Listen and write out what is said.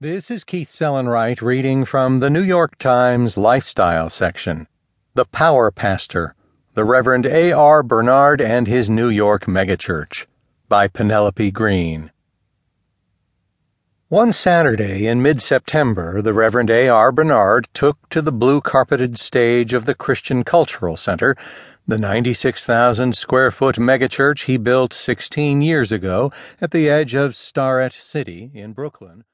This is Keith Sellon-Wright reading from the New York Times Lifestyle section. The Power Pastor, the Reverend A.R. Bernard and His New York Megachurch by Penelope Green. One Saturday in mid September, the Reverend A.R. Bernard took to the blue carpeted stage of the Christian Cultural Center, the 96,000 square foot megachurch he built 16 years ago at the edge of Starrett City in Brooklyn.